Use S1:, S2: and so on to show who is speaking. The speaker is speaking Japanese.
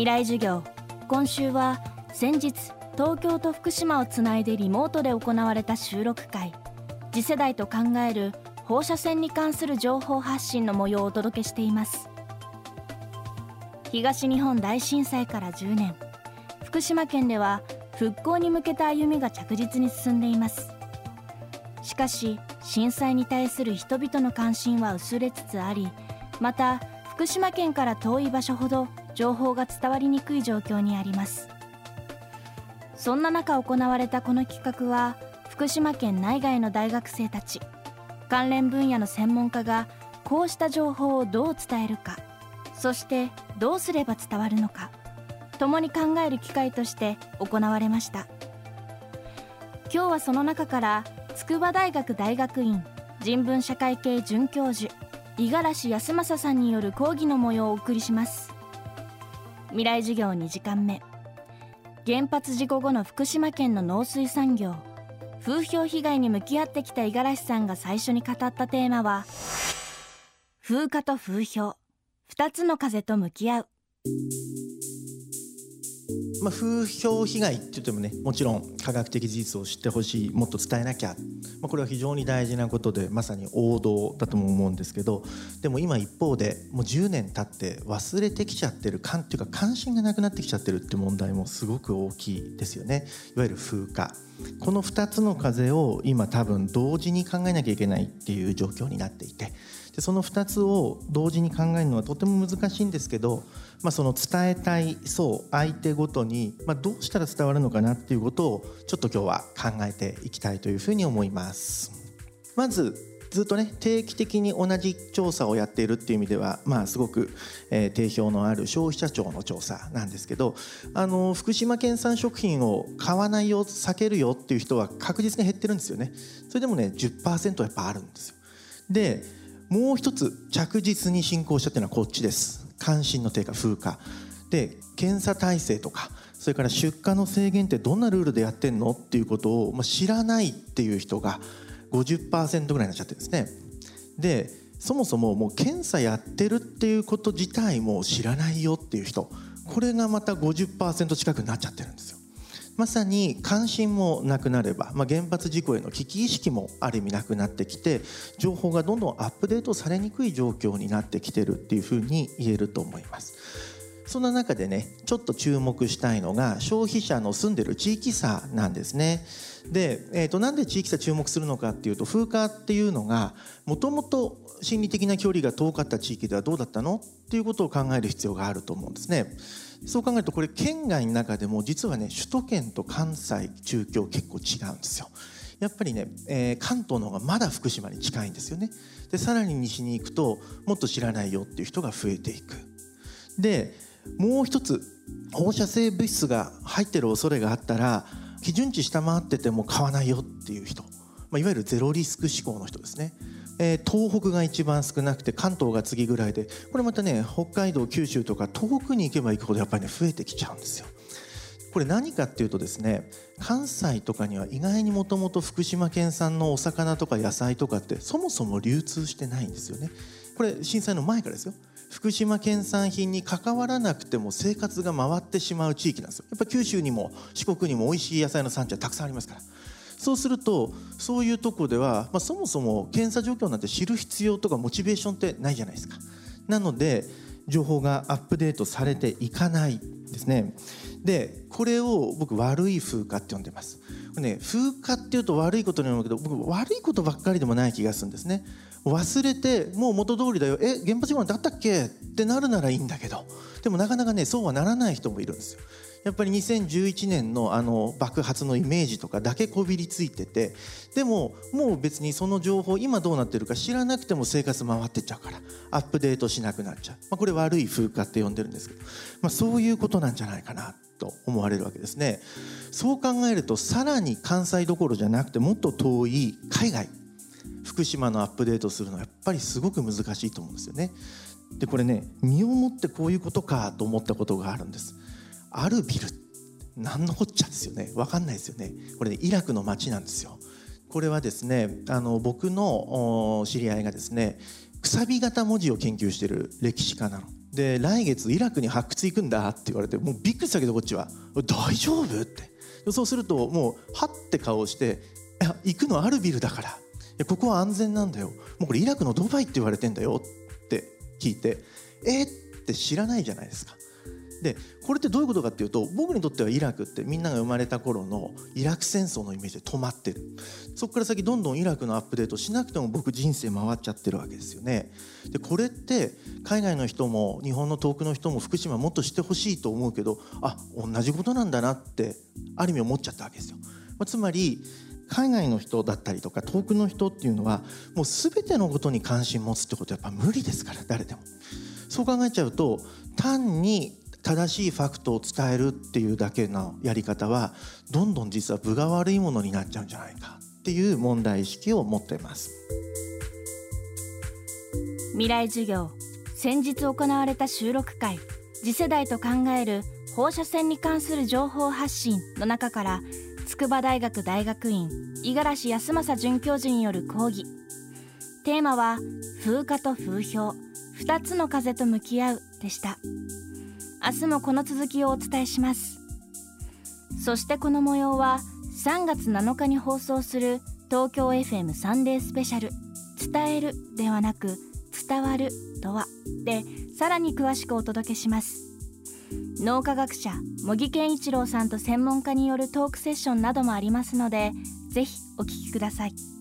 S1: 未来授業。今週は先日東京と福島をつないでリモートで行われた収録会。次世代と考える放射線に関する情報発信の模様をお届けしています。東日本大震災から10年。福島県では復興に向けた歩みが着実に進んでいます。しかし震災に対する人々の関心は薄れつつありまた福島県から遠い場所ほど情報が伝わりにくい状況にあります。そんな中行われたこの企画は福島県内外の大学生たち関連分野の専門家がこうした情報をどう伝えるかそしてどうすれば伝わるのか共に考える機会として行われました。今日はその中から筑波大学大学院人文社会系准教授五十嵐康政さんによる講義の模様をお送りします。未来授業2時間目。原発事故後の福島県の農水産業。風評被害に向き合ってきた五十嵐さんが最初に語ったテーマは風化と風評。2つの風と向き合う。
S2: まあ、風評被害って言ってもねもちろん科学的事実を知ってほしいもっと伝えなきゃ、まあ、これは非常に大事なことでまさに王道だとも思うんですけどでも今一方でもう10年経って忘れてきちゃってるかっていうか関心がなくなってきちゃってるって問題もすごく大きいですよね。いわゆる風化。この2つの風を今多分同時に考えなきゃいけないっていう状況になっていてでその2つを同時に考えるのはとても難しいんですけど、まあ、その伝えたい層相手ごとに、まあ、どうしたら伝わるのかなっていうことをちょっと今日は考えていきたいというふうに思います。まずずっとね定期的に同じ調査をやっているっていう意味ではまあすごく、えー、定評のある消費者庁の調査なんですけどあの福島県産食品を買わないよ避けるよっていう人は確実に減ってるんですよね。それでもね10%やっぱあるんですよ。でもう一つ着実に進行したっていうのはこっちです。関心の低下風化。で検査体制とかそれから出荷の制限ってどんなルールでやってんのっていうことを、まあ、知らないっていう人が50%ぐらいになっちゃってるんですねでそもそももう検査やってるっていうこと自体も知らないよっていう人これがまた50%近くになっちゃってるんですよまさに関心もなくなれば、まあ、原発事故への危機意識もある意味なくなってきて情報がどんどんアップデートされにくい状況になってきてるっていうふうに言えると思います。そんな中でねちょっと注目したいのが消費者の住んでる地域差なんですね。で、えー、となんで地域差注目するのかっていうと風化っていうのがもともと心理的な距離が遠かった地域ではどうだったのっていうことを考える必要があると思うんですね。そう考えるとこれ県外の中でも実はね首都圏と関西中京結構違うんですよ。やっぱりね、えー、関東の方がまだ福島に近いんですよね。でさらに西に行くともっと知らないよっていう人が増えていく。でもう一つ放射性物質が入ってる恐れがあったら基準値下回ってても買わないよっていう人、まあ、いわゆるゼロリスク思考の人ですね。えー、東北が一番少なくて関東が次ぐらいでこれまたね北海道九州とか遠くに行けば行くほどやっぱりね増えてきちゃうんですよ。これ何かっていうとですね関西とかには意外にもともと福島県産のお魚とか野菜とかってそもそも流通してないんですよね。これ震災の前からですよ。福島県産品に関わらなくても生活が回ってしまう地域なんですよ。やっぱ九州にも四国にも美味しい野菜の産地はたくさんありますから。そうするとそういうとこでは、まあ、そもそも検査状況なんて知る必要とかモチベーションってないじゃないですか。なので情報がアップデートされていかないですね。でこれを僕悪い風化って呼んでます。ね風化っていうと悪いことに思うけど僕悪いことばっかりでもない気がするんですね。忘れてもう元通りだよえ原発事故なんてあったっけ？ってなるならいいんだけどでもなかなかねそうはならない人もいるんですよ。やっぱり2011年のあの爆発のイメージとかだけこびりついててでももう別にその情報今どうなってるか知らなくても生活回ってっちゃうからアップデートしなくなっちゃう、まあ、これ悪い風化って呼んでるんですけど、まあ、そういうことなんじゃないかなと思われるわけですね。そう考えるとさらに関西どころじゃなくてもっと遠い海外福島のアップデートするのはやっぱりすごく難しいと思うんですよね。でこれね身をもってこういうことかと思ったことがあるんです。アルビル何のこっちゃですよね。分かんないですよね。これ、ね、イラクの町なんですよ。これはですねあの僕の知り合いがですねくさび型文字を研究している歴史家なの。で来月イラクに発掘行くんだって言われてもうびっくりしたけどこっちは。大丈夫って。そうするともうはって顔をしていや行くのアルビルだから。ここは安全なんだよ。もうこれイラクのドバイって言われてんだよって聞いてえって知らないじゃないですか。でこれってどういうことかっていうと僕にとってはイラクってみんなが生まれた頃のイラク戦争のイメージで止まってる。そこから先どんどんイラクのアップデートしなくても僕人生回っちゃってるわけですよね。でこれって海外の人も日本の遠くの人も福島もっと知ってほしいと思うけどあ同じことなんだなってある意味思っちゃったわけですよ、ま、つまり海外の人だったりとか遠くの人っていうのはもう全てのことに関心持つってことはやっぱ無理ですから誰でも。そう考えちゃうと単に正しいファクトを伝えるっていうだけのやり方はどんどん実は分が悪いものになっちゃうんじゃないかっていう問題意識を持っています。
S1: 未来授業先日行われた収録会次世代と考える放射線に関する情報発信の中から筑波大学大学院五十嵐康政准教授による講義。テーマは風化と風評2つの風と向き合うでした。明日もこの続きをお伝えします。そしてこの模様は3月7日に放送する東京 FM サンデースペシャル。伝えるではなく伝わるとは。でさらに詳しくお届けします。脳科学者茂木健一郎さんと専門家によるトークセッションなどもありますのでぜひお聞きください。